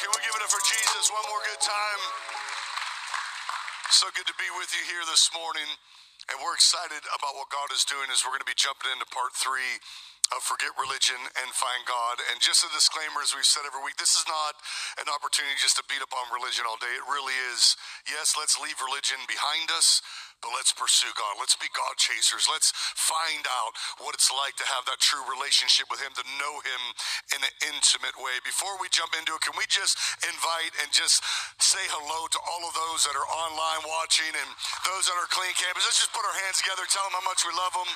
Can we give it up for Jesus one more good time? So good to be with you here this morning. And we're excited about what God is doing as we're going to be jumping into part three of Forget Religion and Find God. And just a disclaimer, as we've said every week, this is not an opportunity just to beat up on religion all day. It really is, yes, let's leave religion behind us, but let's pursue God. Let's be God chasers. Let's find out what it's like to have that true relationship with Him, to know Him in an intimate way. Before we jump into it, can we just invite and just say hello to all of those that are online watching and those that are clean campus? Let's just put our hands together, tell them how much we love them.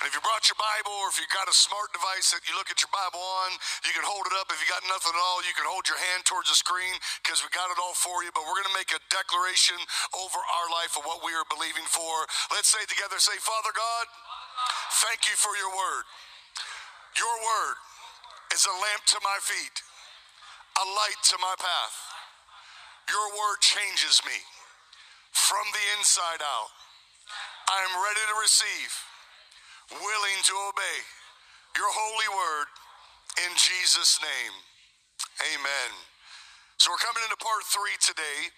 And if you brought your Bible or if you got a smart device that you look at your Bible on, you can hold it up. If you got nothing at all, you can hold your hand towards the screen because we got it all for you. But we're going to make a declaration over our life of what we are believing for. Let's say together, say, Father God, thank you for your word. Your word is a lamp to my feet, a light to my path. Your word changes me from the inside out. I am ready to receive willing to obey your holy word in Jesus' name. Amen. So we're coming into part three today.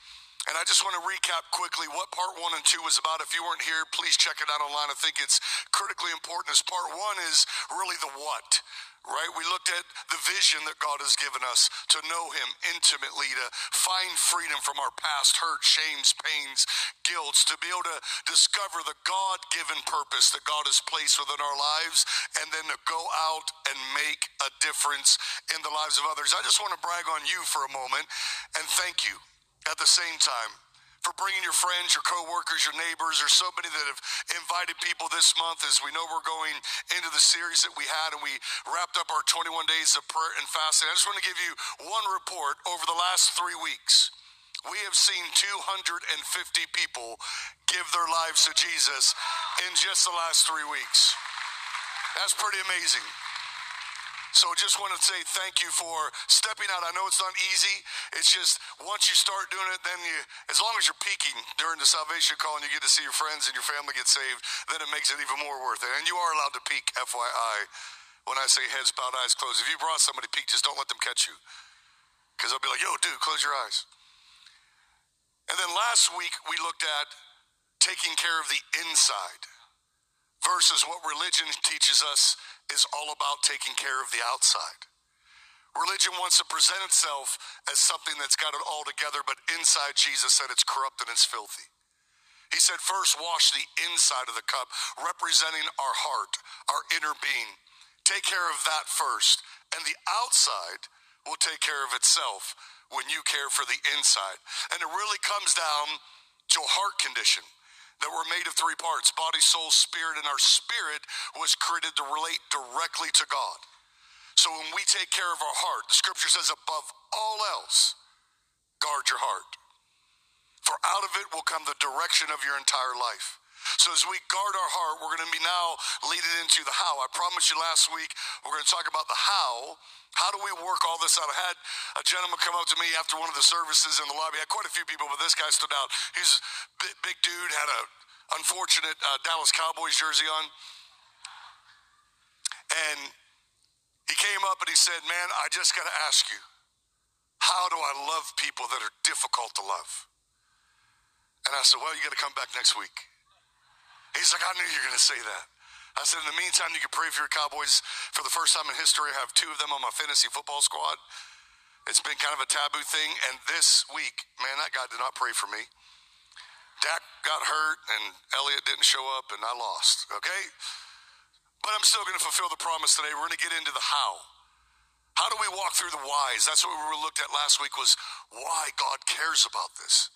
And I just want to recap quickly what part one and two was about. If you weren't here, please check it out online. I think it's critically important as part one is really the what right? We looked at the vision that God has given us to know Him intimately, to find freedom from our past hurt, shames, pains, guilts, to be able to discover the God given purpose that God has placed within our lives, and then to go out and make a difference in the lives of others. I just want to brag on you for a moment and thank you at the same time for bringing your friends, your coworkers, your neighbors. There's so many that have invited people this month as we know we're going into the series that we had and we wrapped up our 21 days of prayer and fasting. I just want to give you one report over the last three weeks. We have seen 250 people give their lives to Jesus in just the last three weeks. That's pretty amazing. So just want to say thank you for stepping out. I know it's not easy. It's just once you start doing it, then you, as long as you're peeking during the salvation call and you get to see your friends and your family get saved, then it makes it even more worth it. And you are allowed to peek, FYI. When I say heads bowed, eyes closed, if you brought somebody peek, just don't let them catch you. Because they'll be like, yo, dude, close your eyes. And then last week, we looked at taking care of the inside versus what religion teaches us is all about taking care of the outside. Religion wants to present itself as something that's got it all together, but inside Jesus said it's corrupt and it's filthy. He said, first wash the inside of the cup, representing our heart, our inner being. Take care of that first, and the outside will take care of itself when you care for the inside. And it really comes down to a heart condition that we're made of three parts body, soul, spirit, and our spirit was created to relate directly to God. So when we take care of our heart, the scripture says, above all else, guard your heart. For out of it will come the direction of your entire life. So as we guard our heart, we're going to be now leading into the how. I promised you last week we're going to talk about the how. How do we work all this out? I had a gentleman come up to me after one of the services in the lobby. I had quite a few people, but this guy stood out. He's a big, dude, had a unfortunate uh, Dallas Cowboys jersey on, and he came up and he said, "Man, I just got to ask you, how do I love people that are difficult to love?" And I said, "Well, you got to come back next week." He's like, I knew you were going to say that. I said, in the meantime, you can pray for your Cowboys. For the first time in history, I have two of them on my fantasy football squad. It's been kind of a taboo thing. And this week, man, that guy did not pray for me. Dak got hurt, and Elliott didn't show up, and I lost, okay? But I'm still going to fulfill the promise today. We're going to get into the how. How do we walk through the whys? That's what we looked at last week was why God cares about this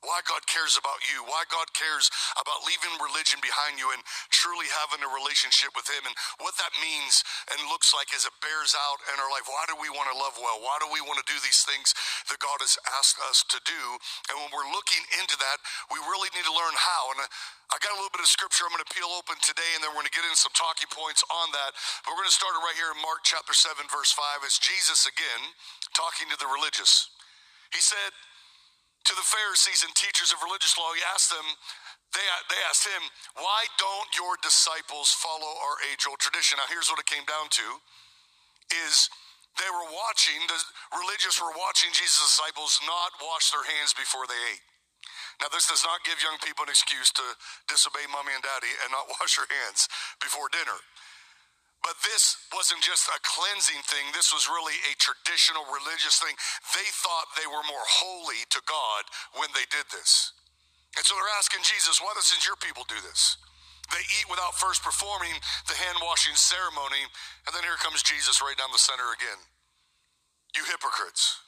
why God cares about you, why God cares about leaving religion behind you and truly having a relationship with Him, and what that means and looks like as it bears out in our life. Why do we want to love well? Why do we want to do these things that God has asked us to do? And when we're looking into that, we really need to learn how. And uh, I got a little bit of scripture I'm going to peel open today, and then we're going to get into some talking points on that. But we're going to start it right here in Mark chapter 7, verse 5. It's Jesus again talking to the religious. He said, to the Pharisees and teachers of religious law, he asked them, they, they asked him, why don't your disciples follow our age old tradition? Now, here's what it came down to is they were watching, the religious were watching Jesus' disciples not wash their hands before they ate. Now, this does not give young people an excuse to disobey mommy and daddy and not wash your hands before dinner. But this wasn't just a cleansing thing, this was really a traditional religious thing. They thought they were more holy to God when they did this. And so they're asking Jesus, why doesn't your people do this? They eat without first performing the hand washing ceremony. And then here comes Jesus right down the center again. You hypocrites.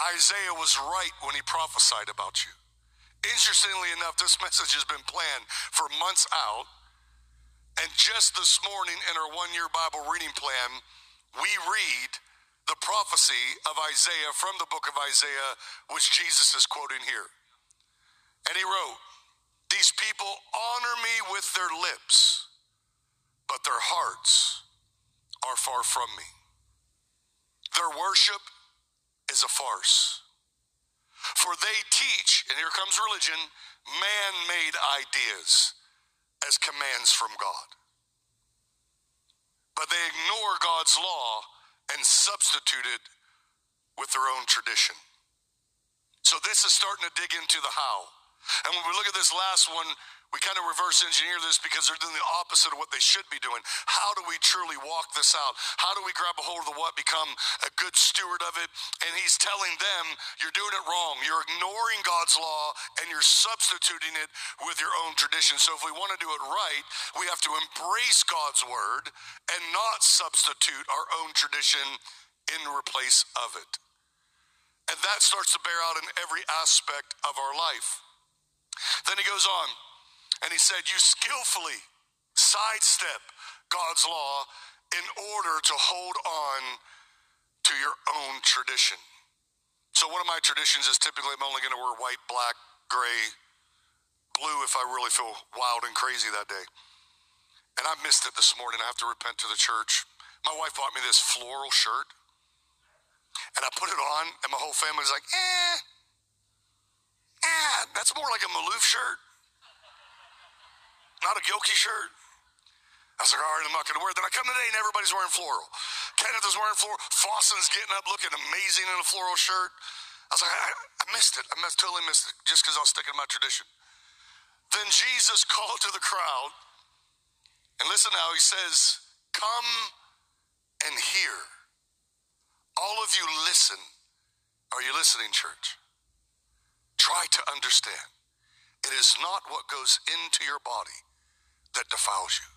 Isaiah was right when he prophesied about you. Interestingly enough, this message has been planned for months out. Just this morning in our one year Bible reading plan, we read the prophecy of Isaiah from the book of Isaiah, which Jesus is quoting here. And he wrote, These people honor me with their lips, but their hearts are far from me. Their worship is a farce. For they teach, and here comes religion, man made ideas as commands from God. But they ignore God's law and substitute it with their own tradition. So this is starting to dig into the how. And when we look at this last one, we kind of reverse engineer this because they're doing the opposite of what they should be doing. How do we truly walk this out? How do we grab a hold of the what, become a good steward of it? And he's telling them, you're doing it wrong. You're ignoring God's law and you're substituting it with your own tradition. So if we want to do it right, we have to embrace God's word and not substitute our own tradition in replace of it. And that starts to bear out in every aspect of our life. Then he goes on. And he said, You skillfully sidestep God's law in order to hold on to your own tradition. So, one of my traditions is typically I'm only going to wear white, black, gray, blue if I really feel wild and crazy that day. And I missed it this morning. I have to repent to the church. My wife bought me this floral shirt. And I put it on, and my whole family family's like, eh, eh, that's more like a Maloof shirt not a Gilkey shirt. I was like, all right, I'm not going to wear it. Then I come today and everybody's wearing floral. Kenneth is wearing floral. Fawson's getting up looking amazing in a floral shirt. I was like, I, I missed it. I missed, totally missed it just because I was sticking to my tradition. Then Jesus called to the crowd. And listen now, he says, Come and hear. All of you listen. Are you listening, church? Try to understand. It is not what goes into your body that defiles you.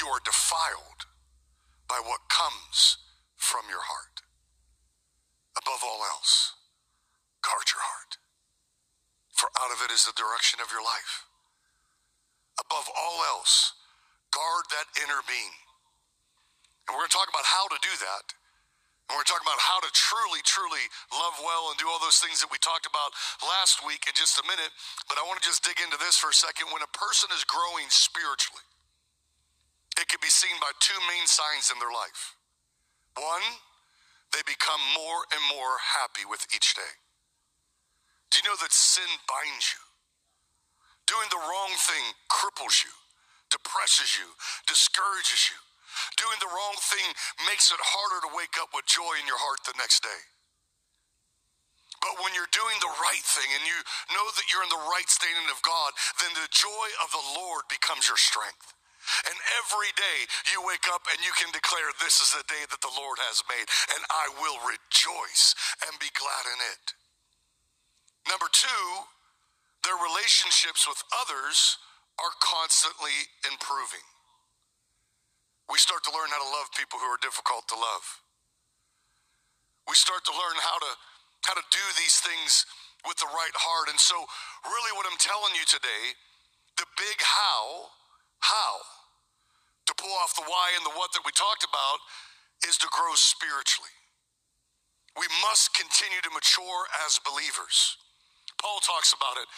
You are defiled by what comes from your heart. Above all else, guard your heart, for out of it is the direction of your life. Above all else, guard that inner being. And we're going to talk about how to do that and we're talking about how to truly, truly love well and do all those things that we talked about last week in just a minute. But I want to just dig into this for a second. When a person is growing spiritually, it can be seen by two main signs in their life. One, they become more and more happy with each day. Do you know that sin binds you? Doing the wrong thing cripples you, depresses you, discourages you. Doing the wrong thing makes it harder to wake up with joy in your heart the next day. But when you're doing the right thing and you know that you're in the right standing of God, then the joy of the Lord becomes your strength. And every day you wake up and you can declare, This is the day that the Lord has made, and I will rejoice and be glad in it. Number two, their relationships with others are constantly improving we start to learn how to love people who are difficult to love. We start to learn how to how to do these things with the right heart. And so really what I'm telling you today, the big how, how to pull off the why and the what that we talked about is to grow spiritually. We must continue to mature as believers. Paul talks about it.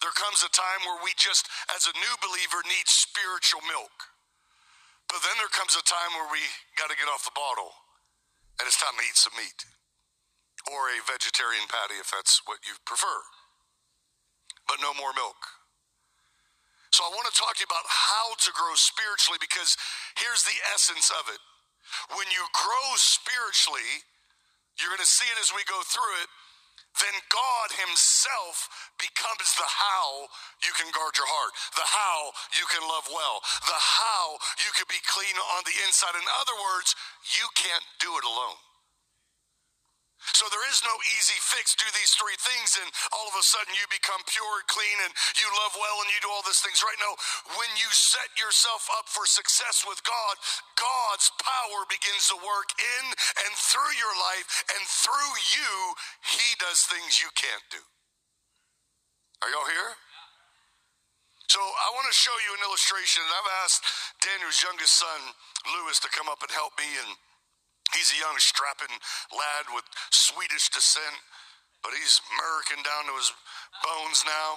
There comes a time where we just, as a new believer, need spiritual milk. But then there comes a time where we got to get off the bottle and it's time to eat some meat or a vegetarian patty if that's what you prefer. But no more milk. So I want to talk to you about how to grow spiritually because here's the essence of it. When you grow spiritually, you're going to see it as we go through it then God Himself becomes the how you can guard your heart, the how you can love well, the how you can be clean on the inside. In other words, you can't do it alone. So there is no easy fix. Do these three things, and all of a sudden you become pure and clean, and you love well, and you do all these things. Right now, when you set yourself up for success with God, God's power begins to work in and through your life, and through you, He does things you can't do. Are y'all here? So I want to show you an illustration. I've asked Daniel's youngest son, Lewis, to come up and help me and He's a young, strapping lad with Swedish descent, but he's American down to his bones now.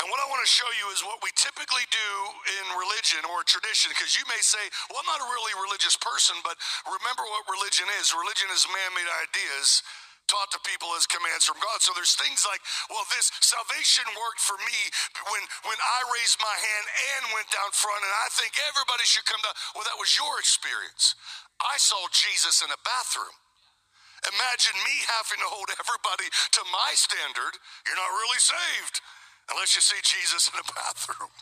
And what I want to show you is what we typically do in religion or tradition, because you may say, well, I'm not a really religious person, but remember what religion is. Religion is man made ideas taught to people as commands from God. So there's things like, well, this salvation worked for me when when I raised my hand and went down front, and I think everybody should come down. Well, that was your experience. I saw Jesus in a bathroom. Imagine me having to hold everybody to my standard. You're not really saved unless you see Jesus in a bathroom.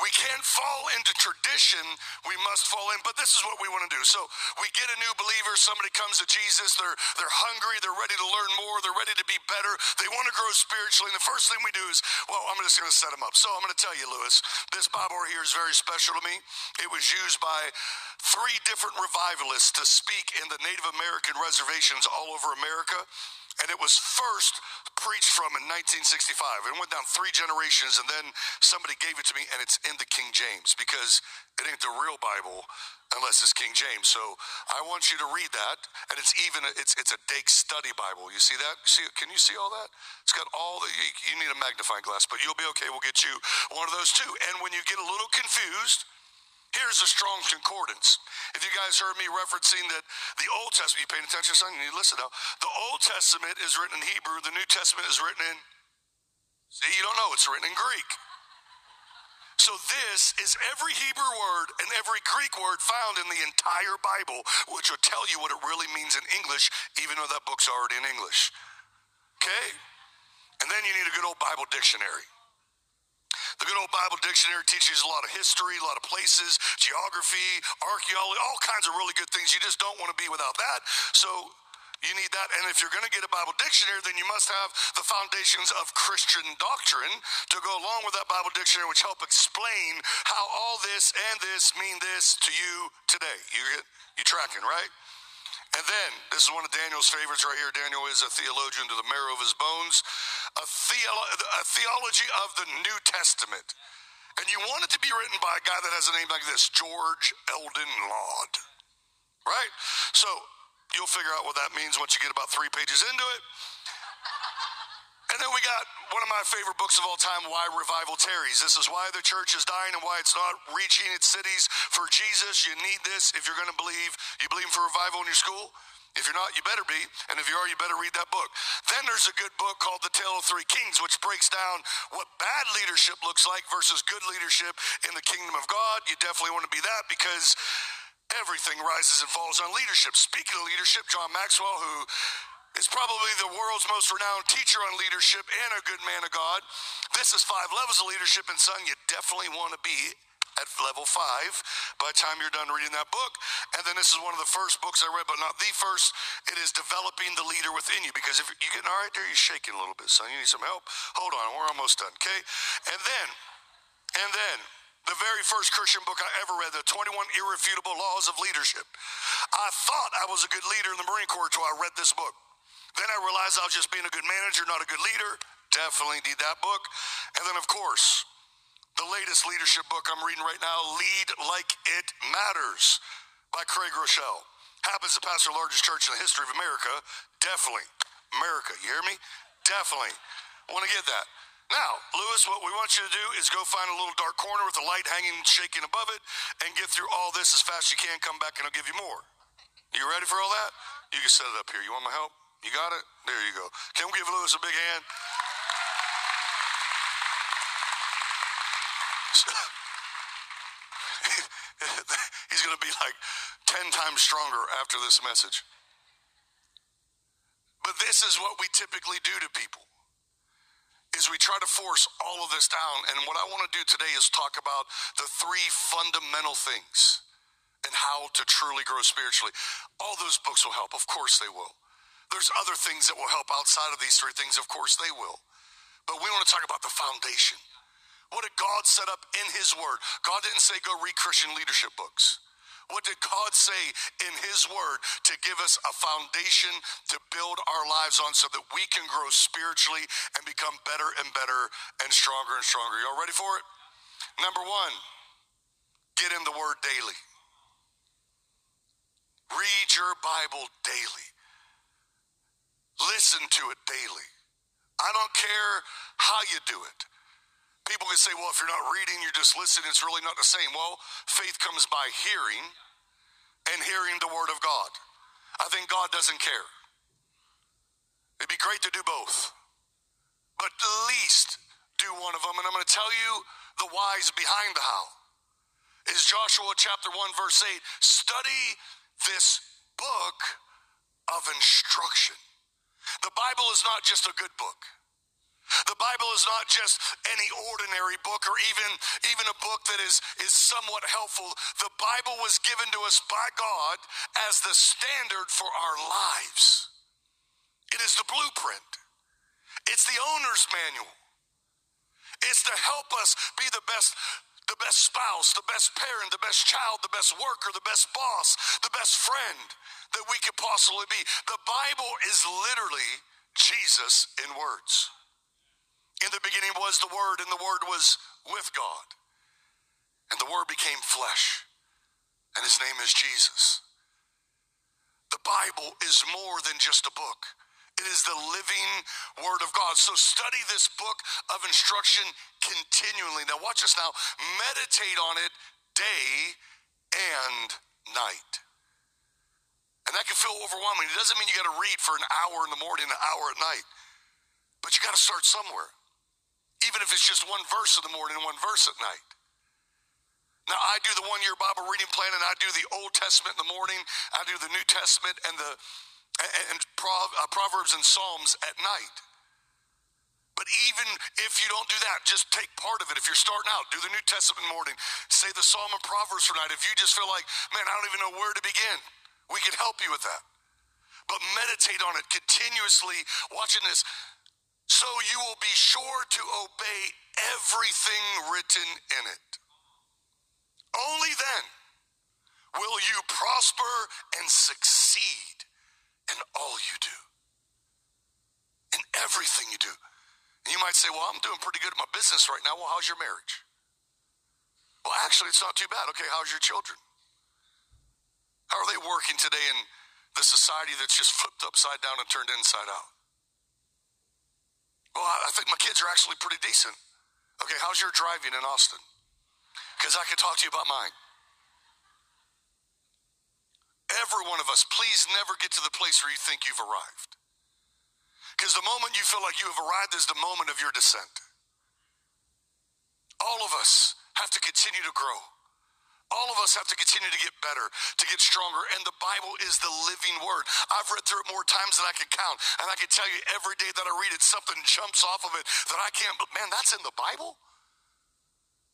We can't fall into tradition. We must fall in. But this is what we want to do. So we get a new believer. Somebody comes to Jesus. They're, they're hungry. They're ready to learn more. They're ready to be better. They want to grow spiritually. And the first thing we do is, well, I'm just going to set them up. So I'm going to tell you, Lewis, this Bible here is very special to me. It was used by three different revivalists to speak in the Native American reservations all over America and it was first preached from in 1965. It went down three generations, and then somebody gave it to me, and it's in the King James because it ain't the real Bible unless it's King James. So I want you to read that, and it's even it's it's a Dake Study Bible. You see that? See? Can you see all that? It's got all the. You, you need a magnifying glass, but you'll be okay. We'll get you one of those too. And when you get a little confused Here's a strong concordance. If you guys heard me referencing that the Old Testament, you paying attention, son? You need to listen now. The Old Testament is written in Hebrew, the New Testament is written in, see, you don't know, it's written in Greek. So this is every Hebrew word and every Greek word found in the entire Bible, which will tell you what it really means in English, even though that book's already in English. Okay? And then you need a good old Bible dictionary. The good old Bible dictionary teaches a lot of history, a lot of places, geography, archaeology, all kinds of really good things. You just don't want to be without that. So you need that. And if you're going to get a Bible dictionary, then you must have the foundations of Christian doctrine to go along with that Bible dictionary, which help explain how all this and this mean this to you today. You you tracking, right? And then, this is one of Daniel's favorites right here. Daniel is a theologian to the marrow of his bones, a, theolo- a theology of the New Testament. And you want it to be written by a guy that has a name like this George Eldon Ladd. Right? So, you'll figure out what that means once you get about three pages into it. Then we got one of my favorite books of all time, Why Revival Tarries. This is why the church is dying and why it's not reaching its cities for Jesus. You need this if you're going to believe. You believe in for revival in your school? If you're not, you better be. And if you are, you better read that book. Then there's a good book called The Tale of Three Kings, which breaks down what bad leadership looks like versus good leadership in the kingdom of God. You definitely want to be that because everything rises and falls on leadership. Speaking of leadership, John Maxwell, who is probably the world's most renowned teacher on leadership and a good man of God. This is five levels of leadership, and son, you definitely want to be at level five by the time you're done reading that book. And then this is one of the first books I read, but not the first. It is developing the leader within you. Because if you're getting all right there, you're shaking a little bit, son. You need some help. Hold on, we're almost done. Okay, and then, and then. The very first Christian book I ever read, The 21 Irrefutable Laws of Leadership. I thought I was a good leader in the Marine Corps until I read this book. Then I realized I was just being a good manager, not a good leader. Definitely need that book. And then, of course, the latest leadership book I'm reading right now, Lead Like It Matters by Craig Groeschel. Happens to pastor the largest church in the history of America. Definitely. America, you hear me? Definitely. Want to get that. Now, Lewis, what we want you to do is go find a little dark corner with a light hanging, shaking above it, and get through all this as fast as you can. Come back and I'll give you more. You ready for all that? You can set it up here. You want my help? You got it? There you go. Can we give Lewis a big hand? he's going to be like 10 times stronger after this message. But this is what we typically do to people is we try to force all of this down and what I want to do today is talk about the three fundamental things and how to truly grow spiritually. All those books will help, of course they will. There's other things that will help outside of these three things, of course they will. But we want to talk about the foundation. What did God set up in His Word? God didn't say go read Christian leadership books. What did God say in His Word to give us a foundation to build our lives on so that we can grow spiritually and become better and better and stronger and stronger? Y'all ready for it? Number one, get in the Word daily. Read your Bible daily. Listen to it daily. I don't care how you do it. People can say, well, if you're not reading, you're just listening, it's really not the same. Well, faith comes by hearing and hearing the word of God. I think God doesn't care. It'd be great to do both, but at least do one of them. And I'm going to tell you the whys behind the how. Is Joshua chapter 1, verse 8 study this book of instruction. The Bible is not just a good book. The Bible is not just any ordinary book or even, even a book that is, is somewhat helpful. The Bible was given to us by God as the standard for our lives. It is the blueprint. It's the owner's manual. It's to help us be the best the best spouse, the best parent, the best child, the best worker, the best boss, the best friend that we could possibly be. The Bible is literally Jesus in words. In the beginning was the Word, and the Word was with God. And the Word became flesh, and His name is Jesus. The Bible is more than just a book. It is the living word of God. So study this book of instruction continually. Now, watch this now. Meditate on it day and night. And that can feel overwhelming. It doesn't mean you got to read for an hour in the morning, an hour at night. But you got to start somewhere even if it's just one verse in the morning and one verse at night. Now, I do the one year Bible reading plan, and I do the Old Testament in the morning, I do the New Testament and the and uh, Proverbs and Psalms at night. But even if you don't do that, just take part of it. If you're starting out, do the New Testament morning, say the Psalm and Proverbs for night. If you just feel like, man, I don't even know where to begin, we can help you with that. But meditate on it continuously, watching this so you will be sure to obey everything written in it. Only then will you prosper and succeed in all you do, in everything you do. And you might say, Well, I'm doing pretty good at my business right now. Well, how's your marriage? Well, actually, it's not too bad. Okay, how's your children? How are they working today in the society that's just flipped upside down and turned inside out? Well, I think my kids are actually pretty decent. Okay, how's your driving in Austin? Because I could talk to you about mine. Every one of us, please never get to the place where you think you've arrived. Because the moment you feel like you have arrived is the moment of your descent. All of us have to continue to grow. All of us have to continue to get better, to get stronger. And the Bible is the living word. I've read through it more times than I can count. And I can tell you every day that I read it, something jumps off of it that I can't, man, that's in the Bible?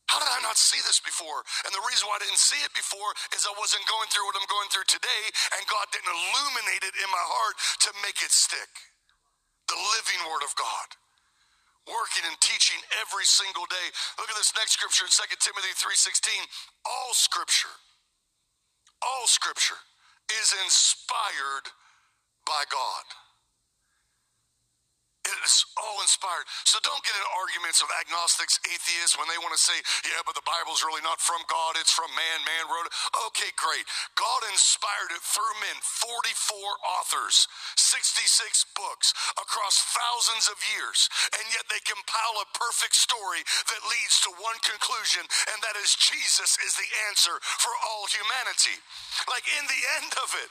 How did I not see this before? And the reason why I didn't see it before is I wasn't going through what I'm going through today, and God didn't illuminate it in my heart to make it stick. The living word of God working and teaching every single day. Look at this next scripture in 2 Timothy 3:16. All scripture, all scripture is inspired by God. Inspired. So don't get in arguments of agnostics, atheists, when they want to say, yeah, but the Bible's really not from God, it's from man, man wrote it. Okay, great. God inspired it through men, 44 authors, 66 books across thousands of years, and yet they compile a perfect story that leads to one conclusion, and that is Jesus is the answer for all humanity. Like in the end of it,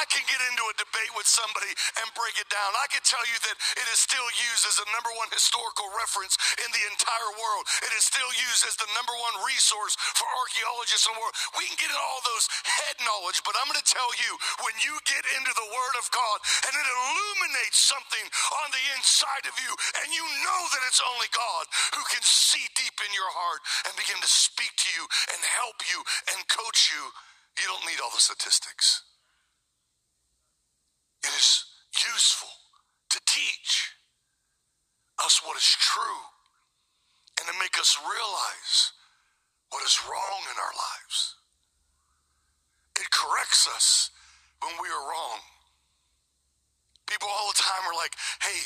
I can get into a debate with somebody and break it down. I can tell you that it is still used as the number one historical reference in the entire world. It is still used as the number one resource for archaeologists in the world. We can get in all those head knowledge, but I'm going to tell you when you get into the Word of God and it illuminates something on the inside of you, and you know that it's only God who can see deep in your heart and begin to speak to you and help you and coach you, you don't need all the statistics. It is useful to teach us what is true and to make us realize what is wrong in our lives. It corrects us when we are wrong. People all the time are like, hey,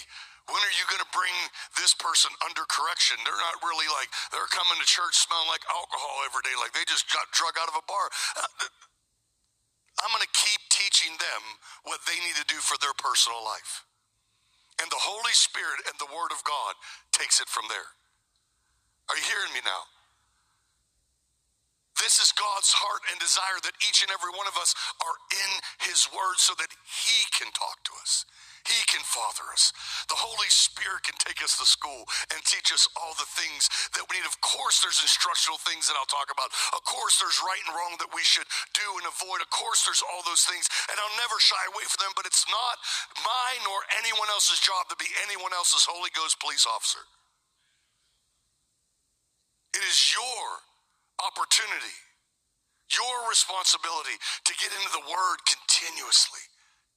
when are you going to bring this person under correction? They're not really like, they're coming to church smelling like alcohol every day, like they just got drug out of a bar. I'm going to keep teaching them what they need to do for their personal life. And the Holy Spirit and the Word of God takes it from there. Are you hearing me now? This is God's heart and desire that each and every one of us are in His Word so that He can talk to us. He can father us. The Holy Spirit can take us to school and teach us all the things that we need. Of course, there's instructional things that I'll talk about. Of course, there's right and wrong that we should do and avoid. Of course, there's all those things, and I'll never shy away from them, but it's not mine nor anyone else's job to be anyone else's Holy Ghost police officer. It is your opportunity, your responsibility to get into the Word continuously,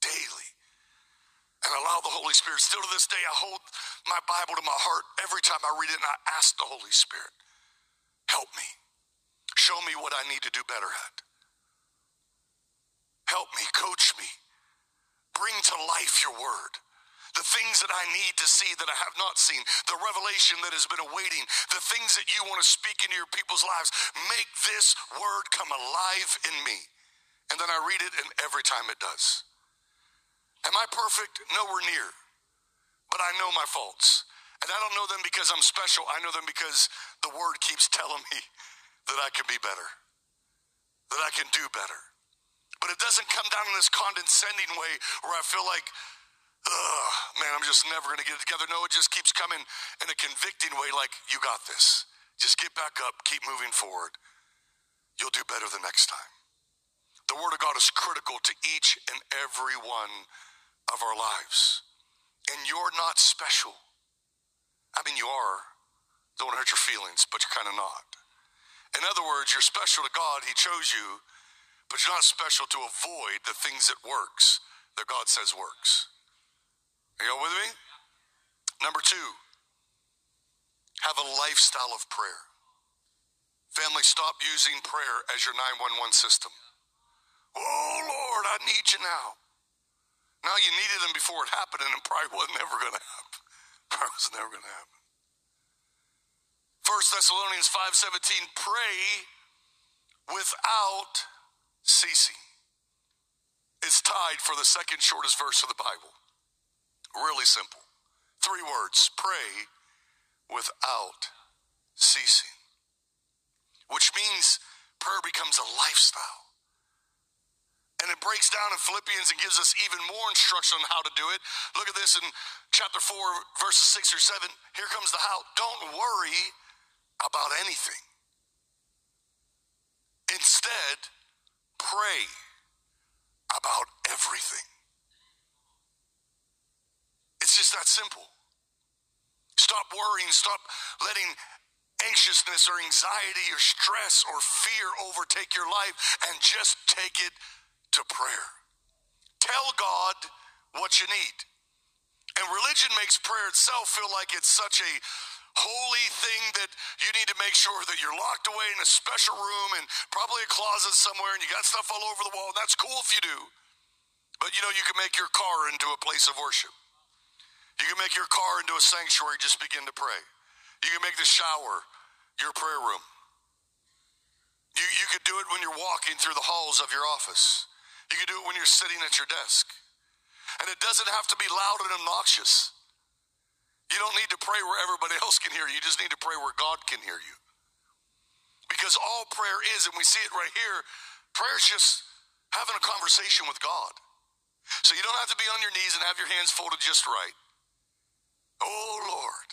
daily and allow the Holy Spirit. Still to this day, I hold my Bible to my heart every time I read it and I ask the Holy Spirit, help me. Show me what I need to do better at. Help me, coach me. Bring to life your word. The things that I need to see that I have not seen, the revelation that has been awaiting, the things that you want to speak into your people's lives. Make this word come alive in me. And then I read it, and every time it does. Am I perfect? Nowhere near. But I know my faults. And I don't know them because I'm special. I know them because the word keeps telling me that I can be better, that I can do better. But it doesn't come down in this condescending way where I feel like, ugh, man, I'm just never going to get it together. No, it just keeps coming in a convicting way like, you got this. Just get back up, keep moving forward. You'll do better the next time. The Word of God is critical to each and every one of our lives. And you're not special. I mean, you are. Don't hurt your feelings, but you're kind of not. In other words, you're special to God. He chose you, but you're not special to avoid the things that works that God says works. Are you all with me? Number two, have a lifestyle of prayer. Family, stop using prayer as your 911 system. Oh, Lord, I need you now. Now you needed him before it happened, and it probably was never going to happen. Probably was never going to happen. First Thessalonians 5:17, pray without ceasing. It's tied for the second shortest verse of the Bible. Really simple. Three words pray without ceasing, which means prayer becomes a lifestyle. And it breaks down in Philippians and gives us even more instruction on how to do it. Look at this in chapter 4, verses 6 or 7. Here comes the how. Don't worry about anything. Instead, pray about everything. It's just that simple. Stop worrying, stop letting anxiousness or anxiety or stress or fear overtake your life and just take it to prayer. Tell God what you need. And religion makes prayer itself feel like it's such a holy thing that you need to make sure that you're locked away in a special room and probably a closet somewhere and you got stuff all over the wall. That's cool if you do. But you know, you can make your car into a place of worship. You can make your car into a sanctuary, just begin to pray. You can make the shower your prayer room. You, you could do it when you're walking through the halls of your office. You can do it when you're sitting at your desk. And it doesn't have to be loud and obnoxious. You don't need to pray where everybody else can hear you. You just need to pray where God can hear you. Because all prayer is, and we see it right here, prayer is just having a conversation with God. So you don't have to be on your knees and have your hands folded just right. Oh Lord,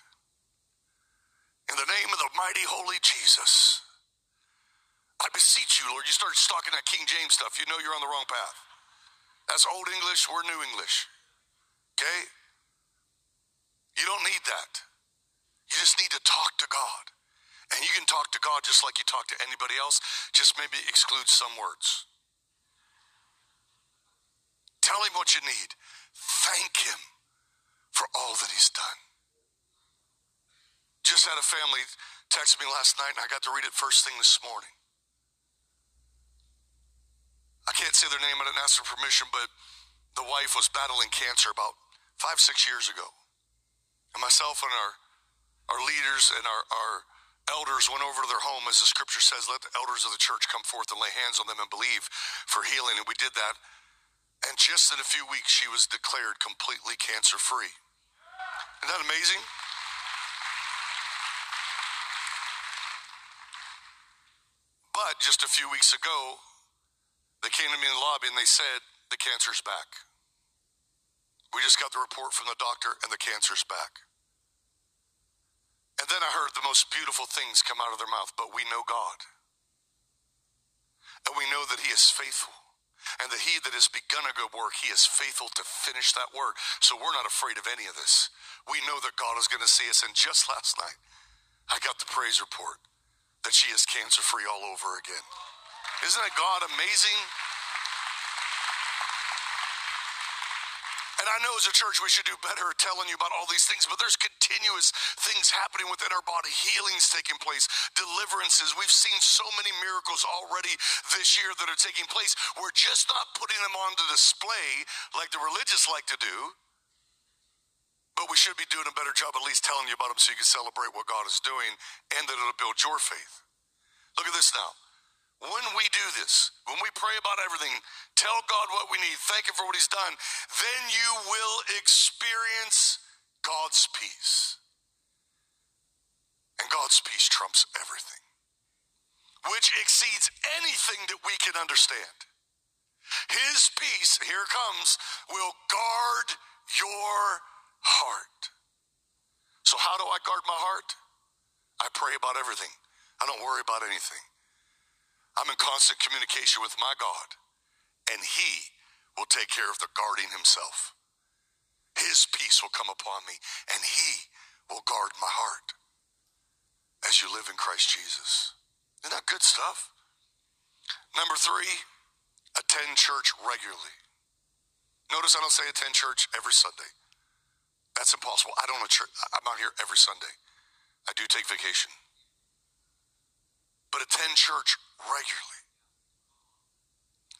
in the name of the mighty holy Jesus, I beseech you, Lord. You start stalking that King James stuff, you know you're on the wrong path. That's Old English, we're New English. Okay? You don't need that. You just need to talk to God. And you can talk to God just like you talk to anybody else, just maybe exclude some words. Tell him what you need. Thank him for all that he's done. Just had a family text me last night, and I got to read it first thing this morning. I can't say their name, I didn't ask for permission, but the wife was battling cancer about five, six years ago. And myself and our, our leaders and our, our elders went over to their home, as the scripture says, let the elders of the church come forth and lay hands on them and believe for healing. And we did that. And just in a few weeks, she was declared completely cancer free. Isn't that amazing? But just a few weeks ago, they came to me in the lobby and they said, the cancer's back. We just got the report from the doctor and the cancer's back. And then I heard the most beautiful things come out of their mouth, but we know God. And we know that He is faithful. And that He that has begun a good work, He is faithful to finish that work. So we're not afraid of any of this. We know that God is going to see us. And just last night, I got the praise report that she is cancer free all over again. Isn't that God amazing? And I know as a church we should do better telling you about all these things, but there's continuous things happening within our body, healings taking place, deliverances. We've seen so many miracles already this year that are taking place. We're just not putting them on the display like the religious like to do. But we should be doing a better job at least telling you about them so you can celebrate what God is doing and that it'll build your faith. Look at this now. When we do this, when we pray about everything, tell God what we need, thank Him for what He's done, then you will experience God's peace. And God's peace trumps everything, which exceeds anything that we can understand. His peace, here comes, will guard your heart. So, how do I guard my heart? I pray about everything, I don't worry about anything. I'm in constant communication with my God, and He will take care of the guarding Himself. His peace will come upon me, and He will guard my heart as you live in Christ Jesus. Isn't that good stuff? Number three, attend church regularly. Notice I don't say attend church every Sunday. That's impossible. I don't. I'm not here every Sunday. I do take vacation. But attend church regularly.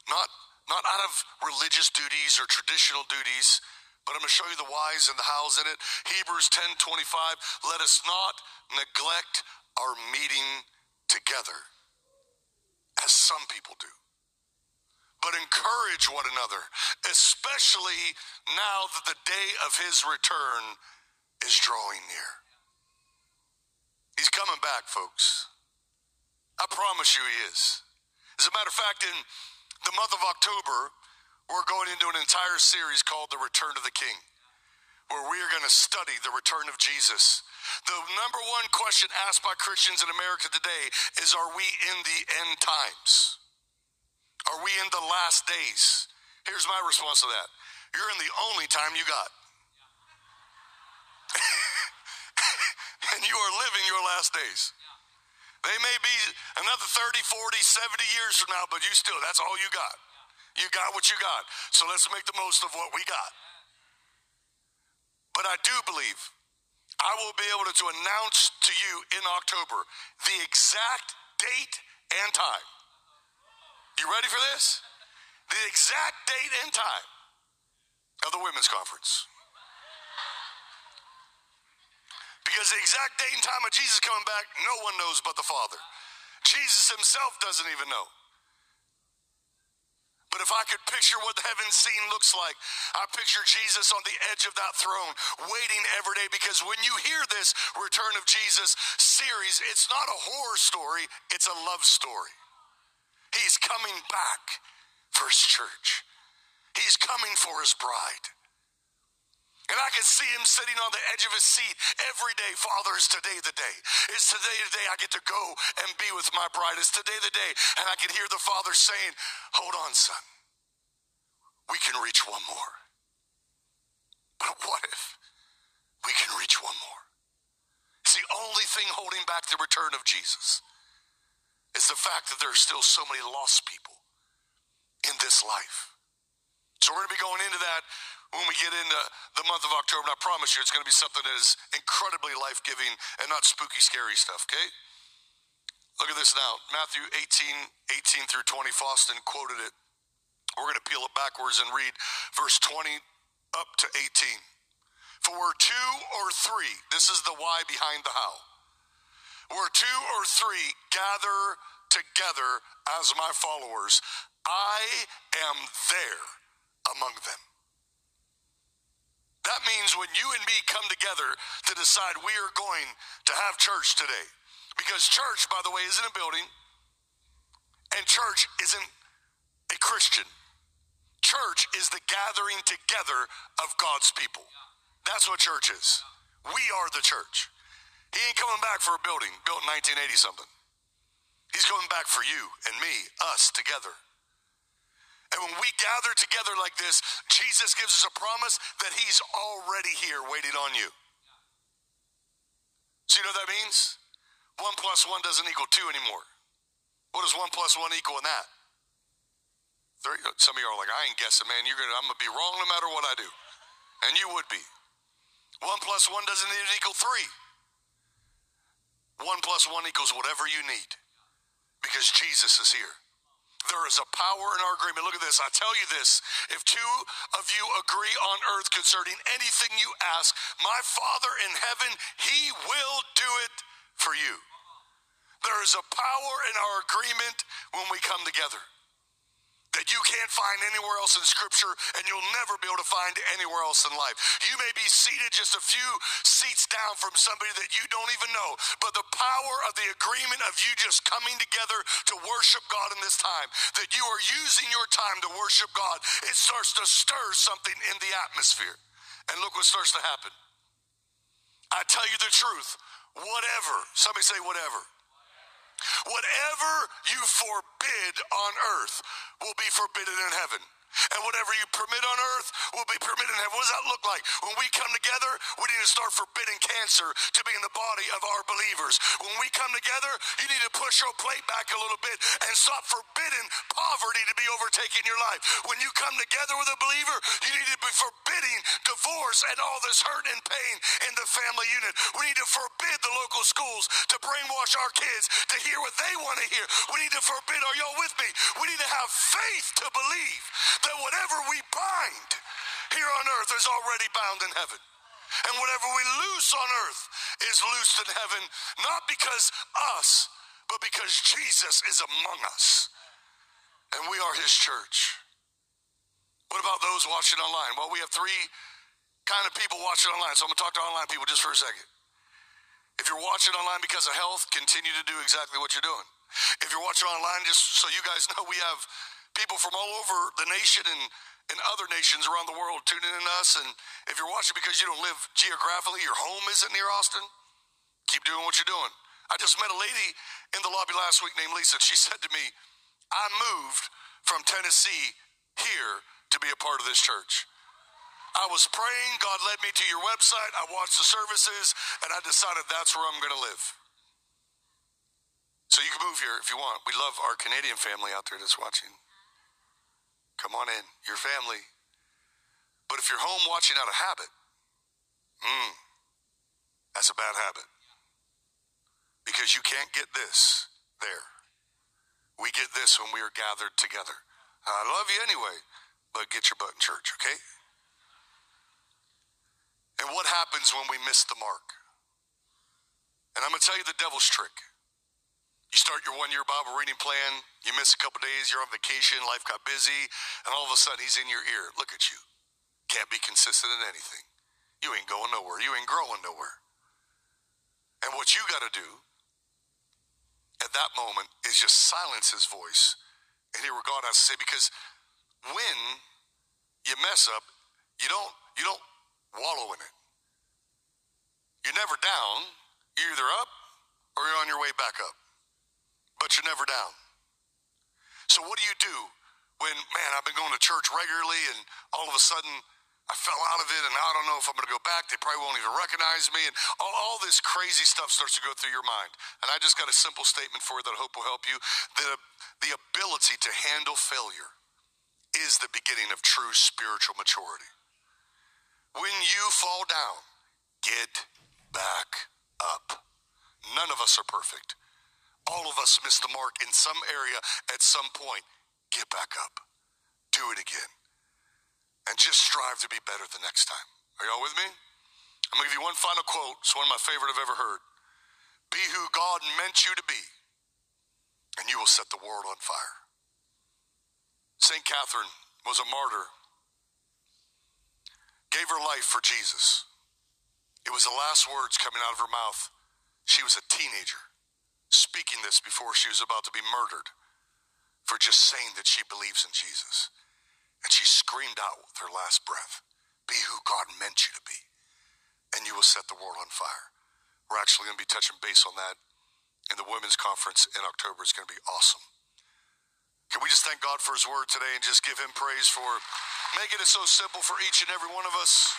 Not, not out of religious duties or traditional duties, but I'm going to show you the whys and the hows in it. Hebrews 10 25. Let us not neglect our meeting together, as some people do, but encourage one another, especially now that the day of his return is drawing near. He's coming back, folks. I promise you he is. As a matter of fact, in the month of October, we're going into an entire series called The Return of the King, where we are going to study the return of Jesus. The number one question asked by Christians in America today is Are we in the end times? Are we in the last days? Here's my response to that You're in the only time you got. and you are living your last days. They may be another 30, 40, 70 years from now, but you still, that's all you got. You got what you got. So let's make the most of what we got. But I do believe I will be able to announce to you in October the exact date and time. You ready for this? The exact date and time of the women's conference. Because the exact date and time of Jesus coming back, no one knows but the Father. Jesus himself doesn't even know. But if I could picture what the heaven scene looks like, I picture Jesus on the edge of that throne, waiting every day. Because when you hear this Return of Jesus series, it's not a horror story, it's a love story. He's coming back for his church. He's coming for his bride. And I can see him sitting on the edge of his seat every day. Father, is today the day? Is today the day I get to go and be with my bride? Is today the day? And I can hear the Father saying, Hold on, son. We can reach one more. But what if we can reach one more? It's the only thing holding back the return of Jesus is the fact that there are still so many lost people in this life. So we're going to be going into that when we get into the month of October. And I promise you, it's going to be something that is incredibly life giving and not spooky, scary stuff, okay? Look at this now Matthew 18, 18 through 20. Faustin quoted it. We're going to peel it backwards and read verse 20 up to 18. For where two or three, this is the why behind the how. Where two or three gather together as my followers, I am there among them. That means when you and me come together to decide we are going to have church today, because church, by the way, isn't a building, and church isn't a Christian. Church is the gathering together of God's people. That's what church is. We are the church. He ain't coming back for a building built in 1980 something. He's coming back for you and me, us together. And when we gather together like this, Jesus gives us a promise that He's already here waiting on you. So, you know what that means? One plus one doesn't equal two anymore. What does one plus one equal in that? some of you are like, I ain't guessing, man. You're gonna, I'm gonna be wrong no matter what I do, and you would be. One plus one doesn't even equal three. One plus one equals whatever you need, because Jesus is here. There is a power in our agreement. Look at this. I tell you this if two of you agree on earth concerning anything you ask, my Father in heaven, he will do it for you. There is a power in our agreement when we come together that you can't find anywhere else in Scripture and you'll never be able to find anywhere else in life. You may be seated just a few seats down from somebody that you don't even know, but the power of the agreement of you just coming together to worship God in this time, that you are using your time to worship God, it starts to stir something in the atmosphere. And look what starts to happen. I tell you the truth, whatever, somebody say whatever Whatever you forbid on earth will be forbidden in heaven. And whatever you permit on earth will be permitted in heaven. What does that look like? When we come together, we need to start forbidding cancer to be in the body of our believers. When we come together, you need to push your plate back a little bit and stop forbidding poverty to be overtaking your life. When you come together with a believer, you need to be forbidding divorce and all this hurt and pain in the family unit. We need to forbid the local schools to brainwash our kids to hear what they want to hear. We need to forbid, are y'all with me? We need to have faith to believe that whatever we bind here on earth is already bound in heaven. And whatever we loose on earth is loosed in heaven, not because us, but because Jesus is among us. And we are his church. What about those watching online? Well, we have three kind of people watching online. So I'm going to talk to online people just for a second. If you're watching online because of health, continue to do exactly what you're doing. If you're watching online, just so you guys know, we have people from all over the nation and, and other nations around the world tuning in us. And if you're watching because you don't live geographically, your home isn't near Austin, keep doing what you're doing. I just met a lady in the lobby last week named Lisa. She said to me, I moved from Tennessee here to be a part of this church. I was praying, God led me to your website, I watched the services, and I decided that's where I'm going to live. So you can move here if you want. We love our Canadian family out there that's watching. Come on in, your family. But if you're home watching out of habit, hmm, that's a bad habit. Because you can't get this there. We get this when we are gathered together. I love you anyway, but get your butt in church, okay? And what happens when we miss the mark? And I'm going to tell you the devil's trick. You start your one year Bible reading plan, you miss a couple days, you're on vacation, life got busy, and all of a sudden he's in your ear. Look at you. Can't be consistent in anything. You ain't going nowhere. You ain't growing nowhere. And what you got to do at that moment is just silence his voice and hear what God has to say because when you mess up, you don't you don't wallow in it. You're never down. You're either up or you're on your way back up. But you're never down. So what do you do when, man, I've been going to church regularly and all of a sudden I fell out of it and I don't know if I'm going to go back. They probably won't even recognize me. And all, all, this crazy stuff starts to go through your mind. And I just got a simple statement for you that I hope will help you. The, the ability to handle failure is the beginning of true spiritual maturity. When you fall down, get back up. None of us are perfect. All of us miss the mark in some area at some point. Get back up. Do it again. And just strive to be better the next time. Are y'all with me? I'm to give you one final quote. It's one of my favorite I've ever heard. Be who God meant you to be, and you will set the world on fire. St. Catherine was a martyr, gave her life for Jesus. It was the last words coming out of her mouth. She was a teenager speaking this before she was about to be murdered for just saying that she believes in Jesus. And she screamed out with her last breath Be who God meant you to be, and you will set the world on fire. We're actually going to be touching base on that in the women's conference in October. It's going to be awesome. Can we just thank God for his word today and just give him praise for making it so simple for each and every one of us?